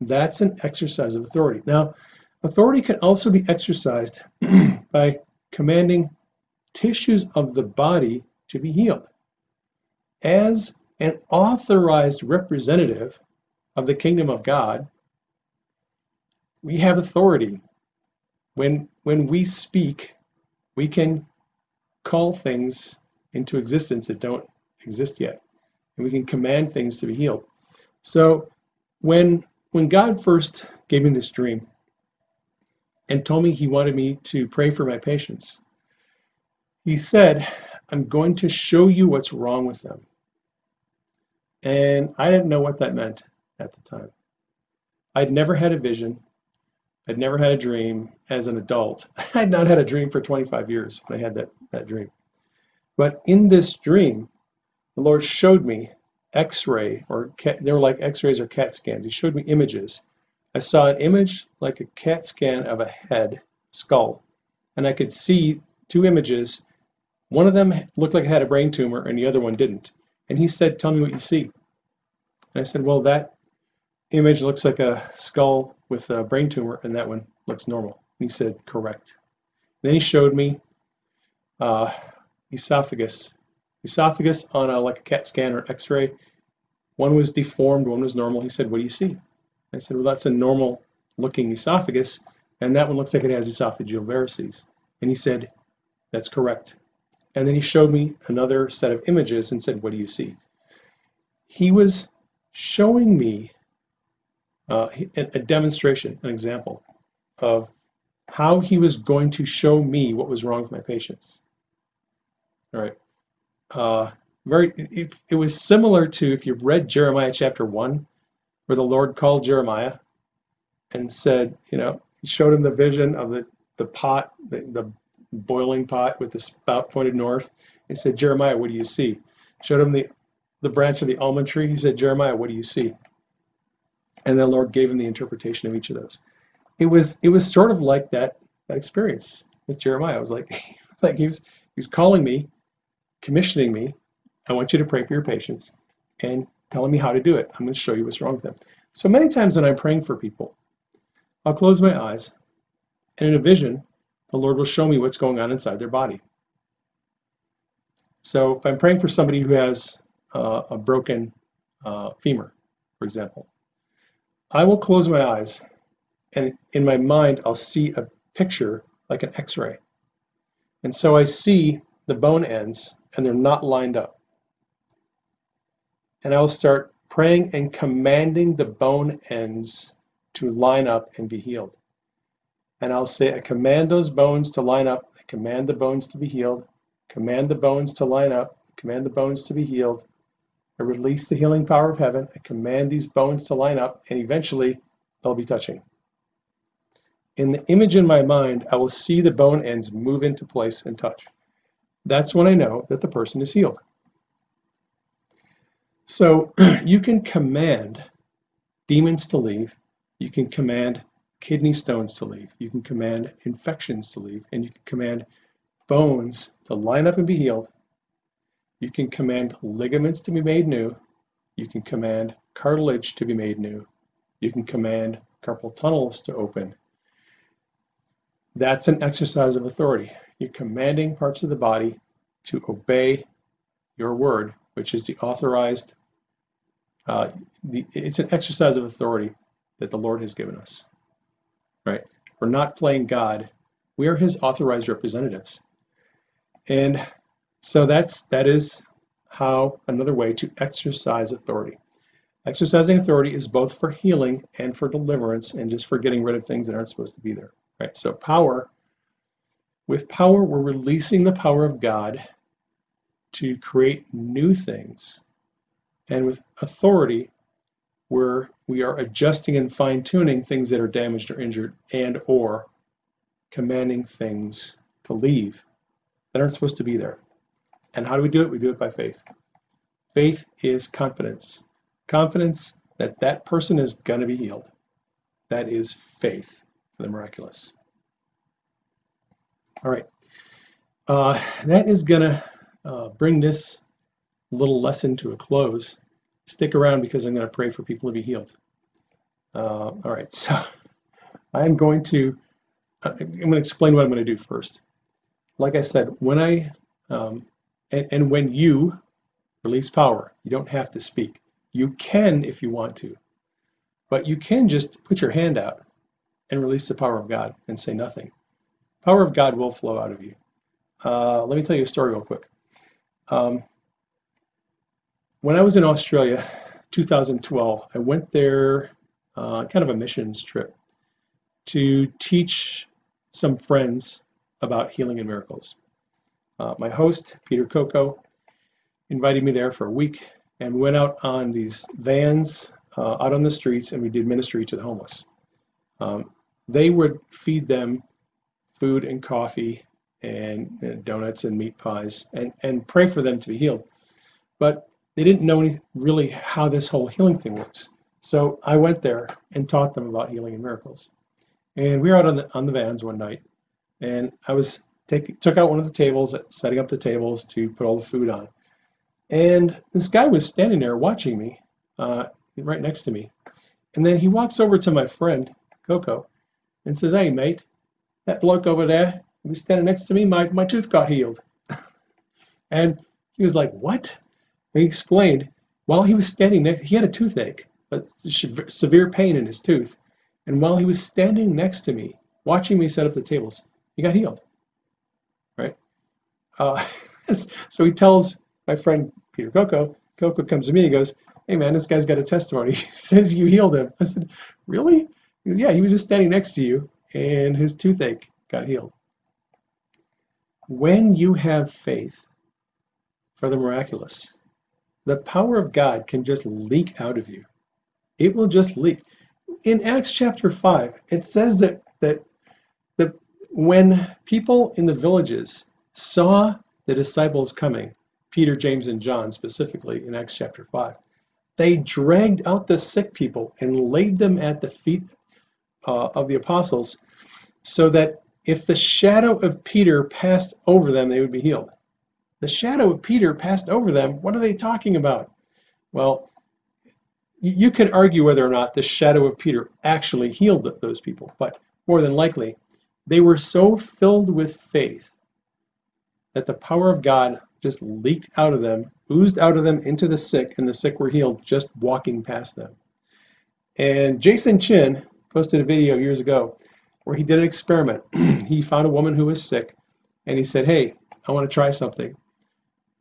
That's an exercise of authority. Now, authority can also be exercised by commanding tissues of the body to be healed. As an authorized representative of the kingdom of God, we have authority. When, when we speak, we can call things into existence that don't exist yet. And we can command things to be healed. So when when God first gave me this dream and told me he wanted me to pray for my patients, he said, I'm going to show you what's wrong with them. And I didn't know what that meant at the time. I'd never had a vision. I'd never had a dream as an adult. I'd not had a dream for 25 years when I had that, that dream. But in this dream, the Lord showed me x-ray or cat, they were like x-rays or CAT scans. He showed me images. I saw an image like a CAT scan of a head, skull, and I could see two images. One of them looked like it had a brain tumor and the other one didn't. And he said, tell me what you see. And I said, well, that image looks like a skull with a brain tumor, and that one looks normal. And he said, correct. Then he showed me uh, esophagus. Esophagus on a, like a CAT scan or x-ray. One was deformed, one was normal. He said, what do you see? I said, well, that's a normal looking esophagus, and that one looks like it has esophageal varices. And he said, that's correct. And then he showed me another set of images and said, What do you see? He was showing me uh, a demonstration, an example of how he was going to show me what was wrong with my patients. All right. Uh, very, it, it was similar to if you've read Jeremiah chapter 1, where the Lord called Jeremiah and said, you know, he showed him the vision of the, the pot, the, the boiling pot with the spout pointed north. He said, Jeremiah, what do you see? Showed him the, the branch of the almond tree. He said, Jeremiah, what do you see? And the Lord gave him the interpretation of each of those. It was it was sort of like that that experience with Jeremiah. It was like like he was he was calling me, commissioning me. I want you to pray for your patients and telling me how to do it. I'm going to show you what's wrong with them. So many times when I'm praying for people, I'll close my eyes and in a vision, the Lord will show me what's going on inside their body. So if I'm praying for somebody who has uh, a broken uh, femur, for example, I will close my eyes and in my mind I'll see a picture like an x-ray. And so I see the bone ends and they're not lined up. And I will start praying and commanding the bone ends to line up and be healed and I'll say, I command those bones to line up. I command the bones to be healed. Command the bones to line up. Command the bones to be healed. I release the healing power of heaven. I command these bones to line up, and eventually they'll be touching. In the image in my mind, I will see the bone ends move into place and touch. That's when I know that the person is healed. So you can command demons to leave. You can command kidney stones to leave. You can command infections to leave. And you can command bones to line up and be healed. You can command ligaments to be made new. You can command cartilage to be made new. You can command carpal tunnels to open. That's an exercise of authority. You're commanding parts of the body to obey your word, which is the authorized, uh, the, it's an exercise of authority that the Lord has given us right? We're not playing God. We are his authorized representatives. And so that's that is how another way to exercise authority. Exercising authority is both for healing and for deliverance and just for getting rid of things that aren't supposed to be there. Right? So power with power we're releasing the power of God to create new things. And with authority where we are adjusting and fine-tuning things that are damaged or injured and or commanding things to leave that aren't supposed to be there. And how do we do it? We do it by faith. Faith is confidence. Confidence that that person is going to be healed. That is faith for the miraculous. All right. Uh, that is going to uh, bring this little lesson to a close. Stick around because I'm going to pray for people to be healed. Uh, all right. So I'm going to uh, I'm going to explain what I'm going to do first. Like I said, when I um, and, and when you release power, you don't have to speak. You can if you want to, but you can just put your hand out and release the power of God and say nothing. Power of God will flow out of you. Uh, let me tell you a story real quick. Um, when I was in Australia, 2012, I went there, uh, kind of a missions trip, to teach some friends about healing and miracles. Uh, my host, Peter Coco, invited me there for a week, and we went out on these vans uh, out on the streets and we did ministry to the homeless. Um, they would feed them food and coffee and, and, donuts and meat pies and, and pray for them to be healed. But they didn't know any, really how this whole healing thing works. So I went there and taught them about healing and miracles. And we were out on the on the vans one night, and I was take took out one of the tables, setting up the tables to put all the food on, and this guy was standing there watching me, uh, right next to me, and then he walks over to my friend Coco, and says, "Hey, mate, that bloke over there, he was standing next to me. My my tooth got healed," and he was like, "What?" And he explained while he was standing next, he had a toothache, a severe pain in his tooth and while he was standing next to me, watching me set up the tables, he got healed. Right? Uh, so he tells my friend Peter Coco, Coco comes to me and goes, Hey man, this guy's got a testimony. He says you healed him. I said, Really? Goes, yeah, he was just standing next to you and his toothache got healed. When you have faith for the miraculous, the power of God can just leak out of you. It will just leak in Acts chapter 5, it says that, that the, when people in the villages saw the disciples coming, Peter, James, and John specifically in Acts chapter 5, they dragged out the sick people and laid them at the feet uh, of the apostles so that if the shadow of Peter passed over them, they would be healed. The shadow of Peter passed over them. What are they talking about? Well, you could argue whether or not the shadow of Peter actually healed those people, but more than likely, they were so filled with faith that the power of God just leaked out of them, oozed out of them into the sick, and the sick were healed just walking past them. And Jason Chin posted a video years ago where he did an experiment. he found a woman who was sick, and he said, "Hey, I want to try something."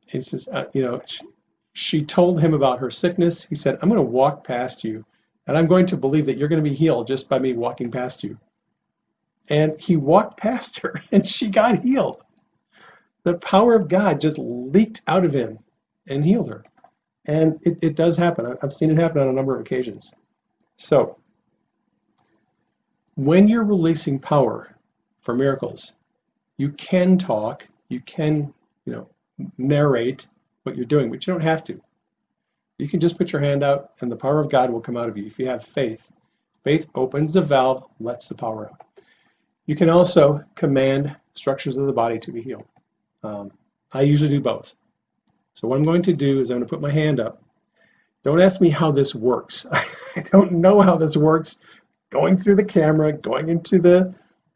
He says, uh, "You know, she told him about her sickness. He said, I'm going to walk past you, and I'm going to believe that you're going to be healed just by me walking past you. And he walked past her, and she got healed. The power of God just leaked out of him and healed her. And it, it does happen. I've seen it happen on a number of occasions. So, when you're releasing power for miracles, you can talk, you can, you know, narrate, what you're doing, but you don't have to. You can just put your hand out and the power of God will come out of you if you have faith. Faith opens the valve, lets the power out. You can also command structures of the body to be healed. Um, I usually do both. So what I'm going to do is I'm going to put my hand up. Don't ask me how this works. I don't know how this works. Going through the camera, going into the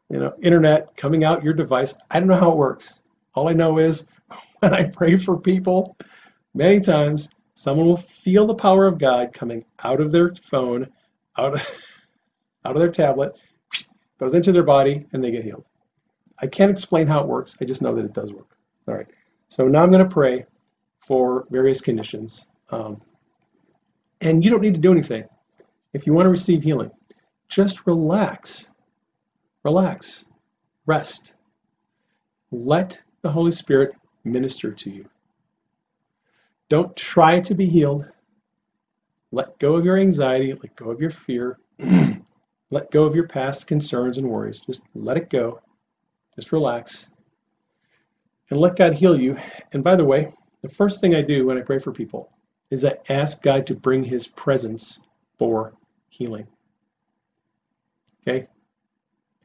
you know internet, coming out your device. I don't know how it works. All I know is when I pray for people, many times someone will feel the power of God coming out of their phone, out of, out of their tablet, goes into their body, and they get healed. I can't explain how it works. I just know that it does work. All right. So now I'm going to pray for various conditions. Um, and you don't need to do anything. If you want to receive healing, just relax. Relax. Rest. Let the Holy Spirit minister to you. Don't try to be healed. Let go of your anxiety, let go of your fear, let go of your past concerns and worries. Just let it go. Just relax and let God heal you. And by the way, the first thing I do when I pray for people is I ask God to bring his presence for healing. Okay?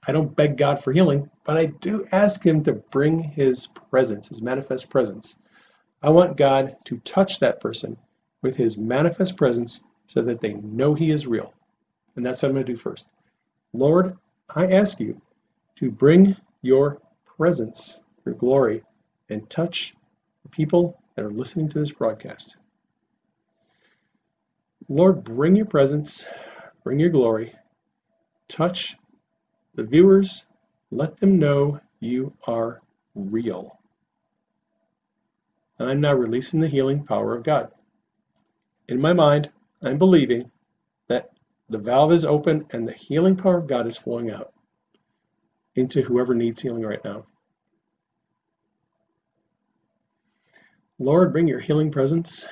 I don't beg God for healing, but I do ask him to bring his presence, his manifest presence. I want God to touch that person with his manifest presence so that they know he is real. And that's what I'm going to do first. Lord, I ask you to bring your presence, your glory, and touch the people that are listening to this broadcast. Lord, bring your presence, bring your glory, touch the viewers, let them know you are real. And I'm now releasing the healing power of God. In my mind, I'm believing that the valve is open and the healing power of God is flowing out into whoever needs healing right now. Lord, bring your healing presence.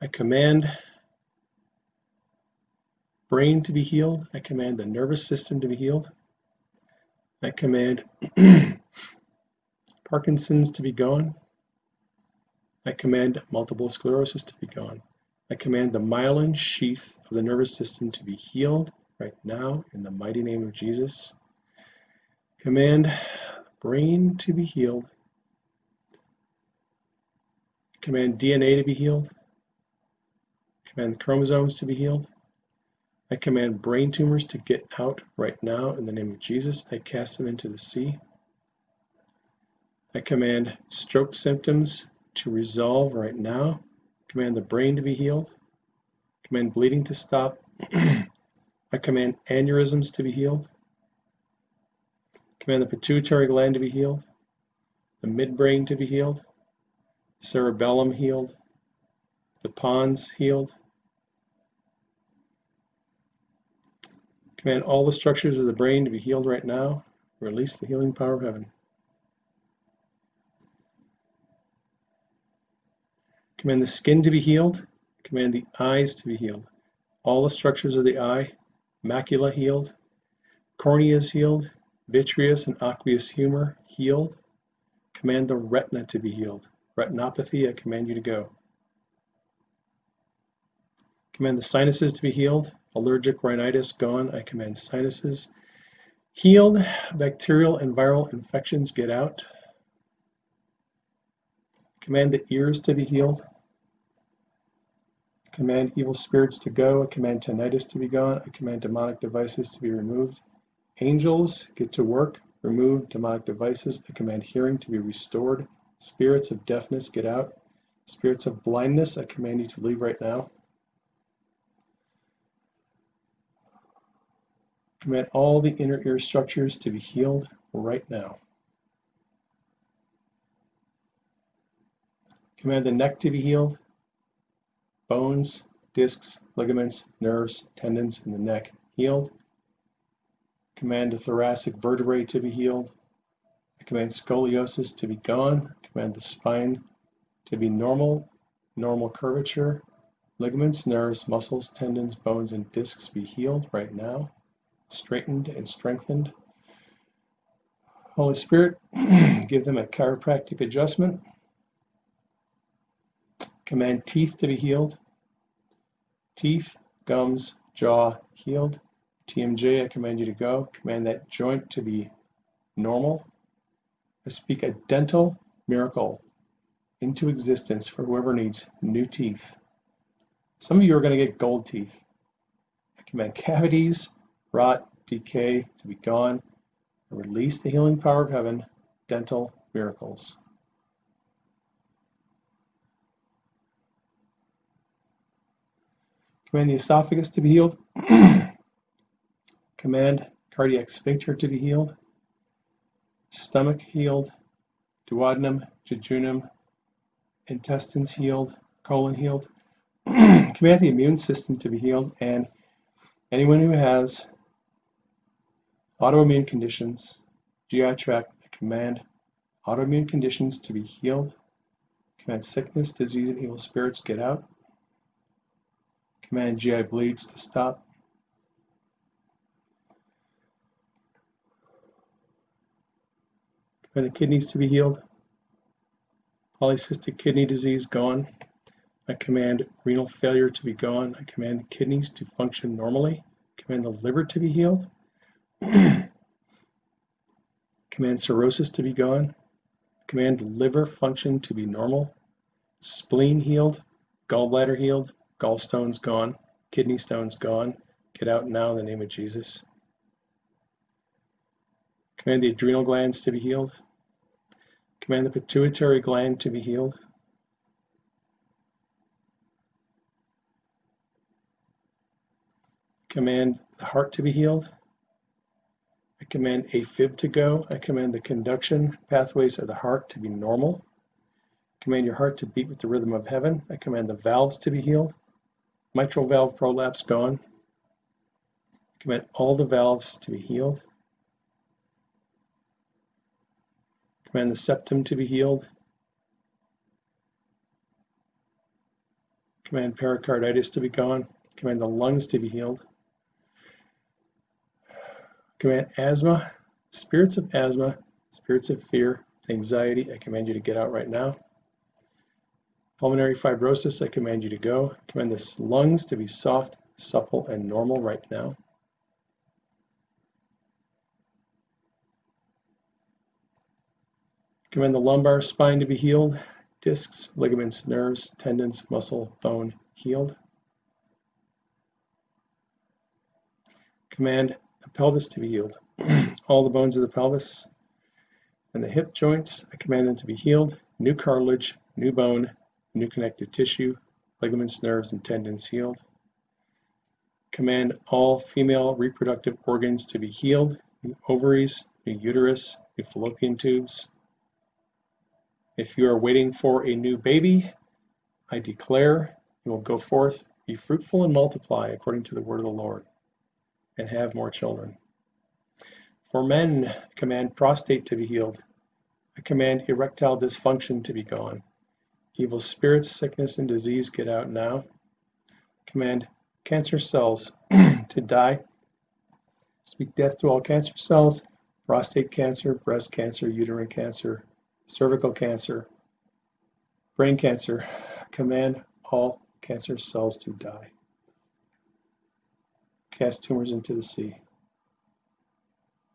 I command brain to be healed. I command the nervous system to be healed. I command Parkinson's to be gone. I command multiple sclerosis to be gone. I command the myelin sheath of the nervous system to be healed right now in the mighty name of Jesus. Command brain to be healed. Command DNA to be healed. Command the chromosomes to be healed. I command brain tumors to get out right now in the name of Jesus. I cast them into the sea. I command stroke symptoms to resolve right now. Command the brain to be healed. Command bleeding to stop. I command aneurysms to be healed. Command the pituitary gland to be healed. The midbrain to be healed. Cerebellum healed. The pons healed. Command all the structures of the brain to be healed right now. Release the healing power of heaven. Command the skin to be healed. Command the eyes to be healed. All the structures of the eye, macula healed, corneas healed, vitreous and aqueous humor healed. Command the retina to be healed. Retinopathy, I command you to go. Command the sinuses to be healed. Allergic rhinitis gone. I command sinuses healed. Bacterial and viral infections get out. Command the ears to be healed. Command evil spirits to go. I command tinnitus to be gone. I command demonic devices to be removed. Angels, get to work. Remove demonic devices. I command hearing to be restored. Spirits of deafness, get out. Spirits of blindness, I command you to leave right now. Command all the inner ear structures to be healed right now. Command the neck to be healed. Bones, discs, ligaments, nerves, tendons in the neck healed. Command the thoracic vertebrae to be healed. I command scoliosis to be gone. I command the spine to be normal, normal curvature. Ligaments, nerves, muscles, tendons, bones, and discs be healed right now, straightened and strengthened. Holy Spirit, give them a chiropractic adjustment. Command teeth to be healed. Teeth, gums, jaw healed. TMJ, I command you to go. Command that joint to be normal. I speak a dental miracle into existence for whoever needs new teeth. Some of you are going to get gold teeth. I command cavities, rot, decay to be gone. I release the healing power of heaven, dental miracles. Command the esophagus to be healed. Command cardiac sphincter to be healed. Stomach healed. Duodenum, jejunum, intestines healed. Colon healed. Command the immune system to be healed. And anyone who has autoimmune conditions, GI tract, I command autoimmune conditions to be healed. Command sickness, disease, and evil spirits get out. Command GI bleeds to stop. Command the kidneys to be healed. Polycystic kidney disease gone. I command renal failure to be gone. I command kidneys to function normally. Command the liver to be healed. command cirrhosis to be gone. Command liver function to be normal. Spleen healed. Gallbladder healed. Gallstones gone. Kidney stones gone. Get out now in the name of Jesus. Command the adrenal glands to be healed. Command the pituitary gland to be healed. Command the heart to be healed. Command AFib to go. I command the conduction pathways of the heart to be normal. I Command your heart to beat with the rhythm of heaven. I command the valves to be healed. Mitral valve prolapse gone. I Command all the valves to be healed. I Command the septum to be healed. Command pericarditis to be gone. Command the lungs to be healed. Command asthma, spirits of asthma, spirits of fear, anxiety, I command you to get out right now. Pulmonary fibrosis, I command you to go. Command the lungs to be soft, supple, and normal right now. Command the lumbar spine to be healed, discs, ligaments, nerves, tendons, muscle, bone healed. Command the pelvis to be healed. All the bones of the pelvis and the hip joints, I command them to be healed. New cartilage, new bone, new connective tissue, ligaments, nerves, and tendons healed. Command all female reproductive organs to be healed. New ovaries, new uterus, new fallopian tubes, if you are waiting for a new baby, I declare you will go forth, be fruitful and multiply according to the word of the Lord, and have more children. For men, command prostate to be healed. I command erectile dysfunction to be gone. Evil spirits, sickness, and disease get out now. Command cancer cells to die. Speak death to all cancer cells, prostate cancer, breast cancer, uterine cancer, cervical cancer, brain cancer, command all cancer cells to die. Cast tumors into the sea.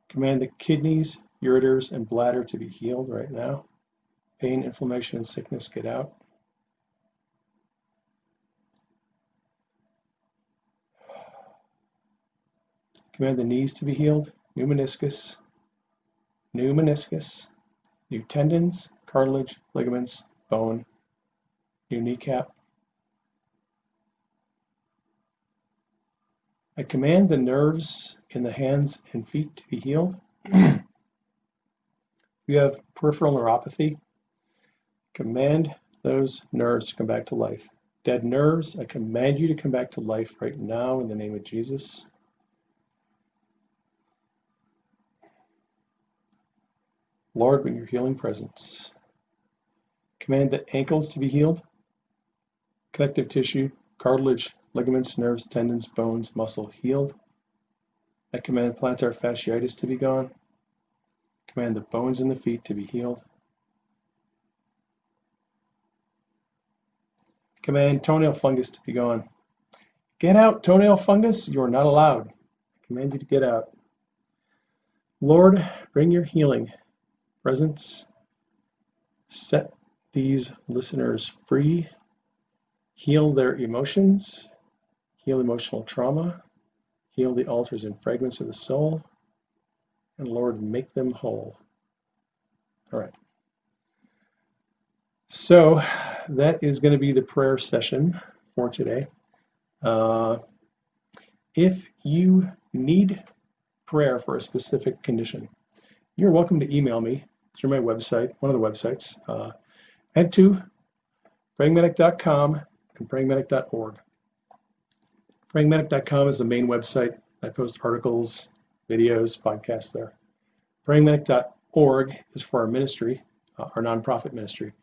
Command the kidneys, ureters, and bladder to be healed right now. Pain, inflammation, and sickness get out. Command the knees to be healed. New meniscus. New meniscus new tendons, cartilage, ligaments, bone, new kneecap. I command the nerves in the hands and feet to be healed. you have peripheral neuropathy. Command those nerves to come back to life. Dead nerves, I command you to come back to life right now in the name of Jesus. Lord, bring your healing presence. Command the ankles to be healed, connective tissue, cartilage, ligaments, nerves, tendons, bones, muscle healed. I command plantar fasciitis to be gone. Command the bones in the feet to be healed. Command toenail fungus to be gone. Get out, toenail fungus. You are not allowed. I command you to get out. Lord, bring your healing presence. Set these listeners free, heal their emotions, heal emotional trauma, heal the alters and fragments of the soul, and Lord, make them whole. All right. So that is going to be the prayer session for today. Uh, if you need prayer for a specific condition, you're welcome to email me through my website, one of the websites. Uh, head to prayingmedic.com and prayingmedic.org. Prayingmedic.com is the main website. I post articles, videos, podcasts there. Prayingmedic.org is for our ministry, uh, our nonprofit ministry.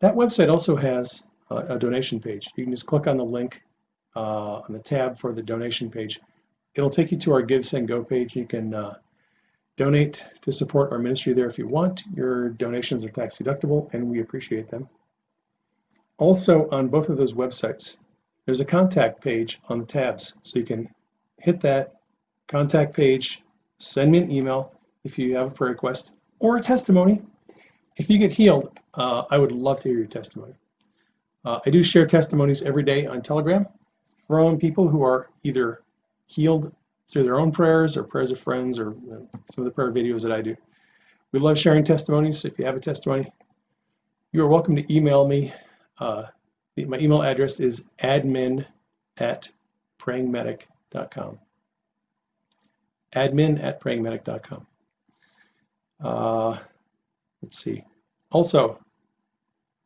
That website also has uh, a donation page. You can just click on the link uh, on the tab for the donation page. It'll take you to our Give Send Go page. You can uh, donate to support our ministry there if you want. Your donations are tax deductible and we appreciate them. Also, on both of those websites, there's a contact page on the tabs. So you can hit that contact page, send me an email if you have a prayer request or a testimony. If you get healed, uh, I would love to hear your testimony. Uh, I do share testimonies every day on Telegram from people who are either healed through their own prayers or prayers of friends or uh, some of the prayer videos that I do. We love sharing testimonies. If you have a testimony, you are welcome to email me. Uh, my email address is admin at prayingmedic.com. Admin at prayingmedic.com. Uh, let's see. Also,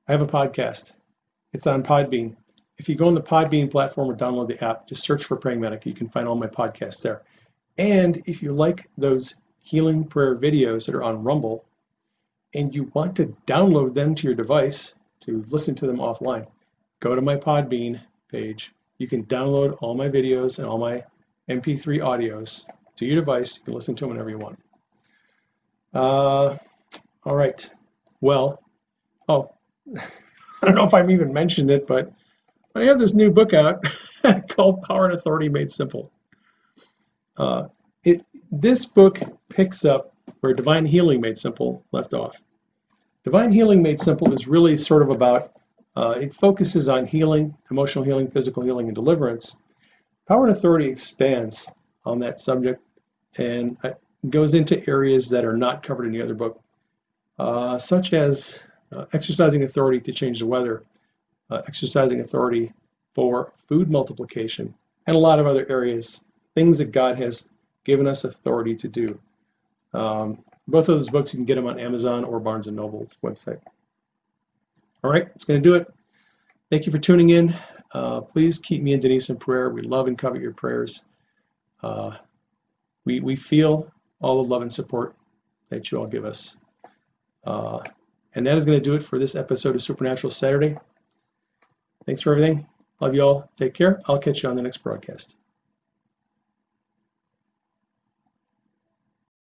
I have a podcast. It's on Podbean. If you go on the Podbean platform or download the app, just search for Praying Medic. You can find all my podcasts there. And if you like those healing prayer videos that are on Rumble and you want to download them to your device to listen to them offline, go to my Podbean page. You can download all my videos and all my MP3 audios to your device. You can listen to them whenever you want. Uh, all right. Well, oh, I don't know if I've even mentioned it, but I have this new book out called Power and Authority Made Simple. Uh, it, this book picks up where Divine Healing Made Simple left off. Divine Healing Made Simple is really sort of about, uh, it focuses on healing, emotional healing, physical healing, and deliverance. Power and Authority expands on that subject and goes into areas that are not covered in the other book, uh, such as uh, exercising authority to change the weather, uh, exercising authority for food multiplication, and a lot of other areas, things that God has given us authority to do. Um, both of those books, you can get them on Amazon or Barnes & Noble's website. All right, that's going to do it. Thank you for tuning in. Uh, please keep me and Denise in prayer. We love and covet your prayers. Uh, we, we feel all the love and support that you all give us. Uh, and that is going to do it for this episode of Supernatural Saturday. Thanks for everything. Love you all. Take care. I'll catch you on the next broadcast.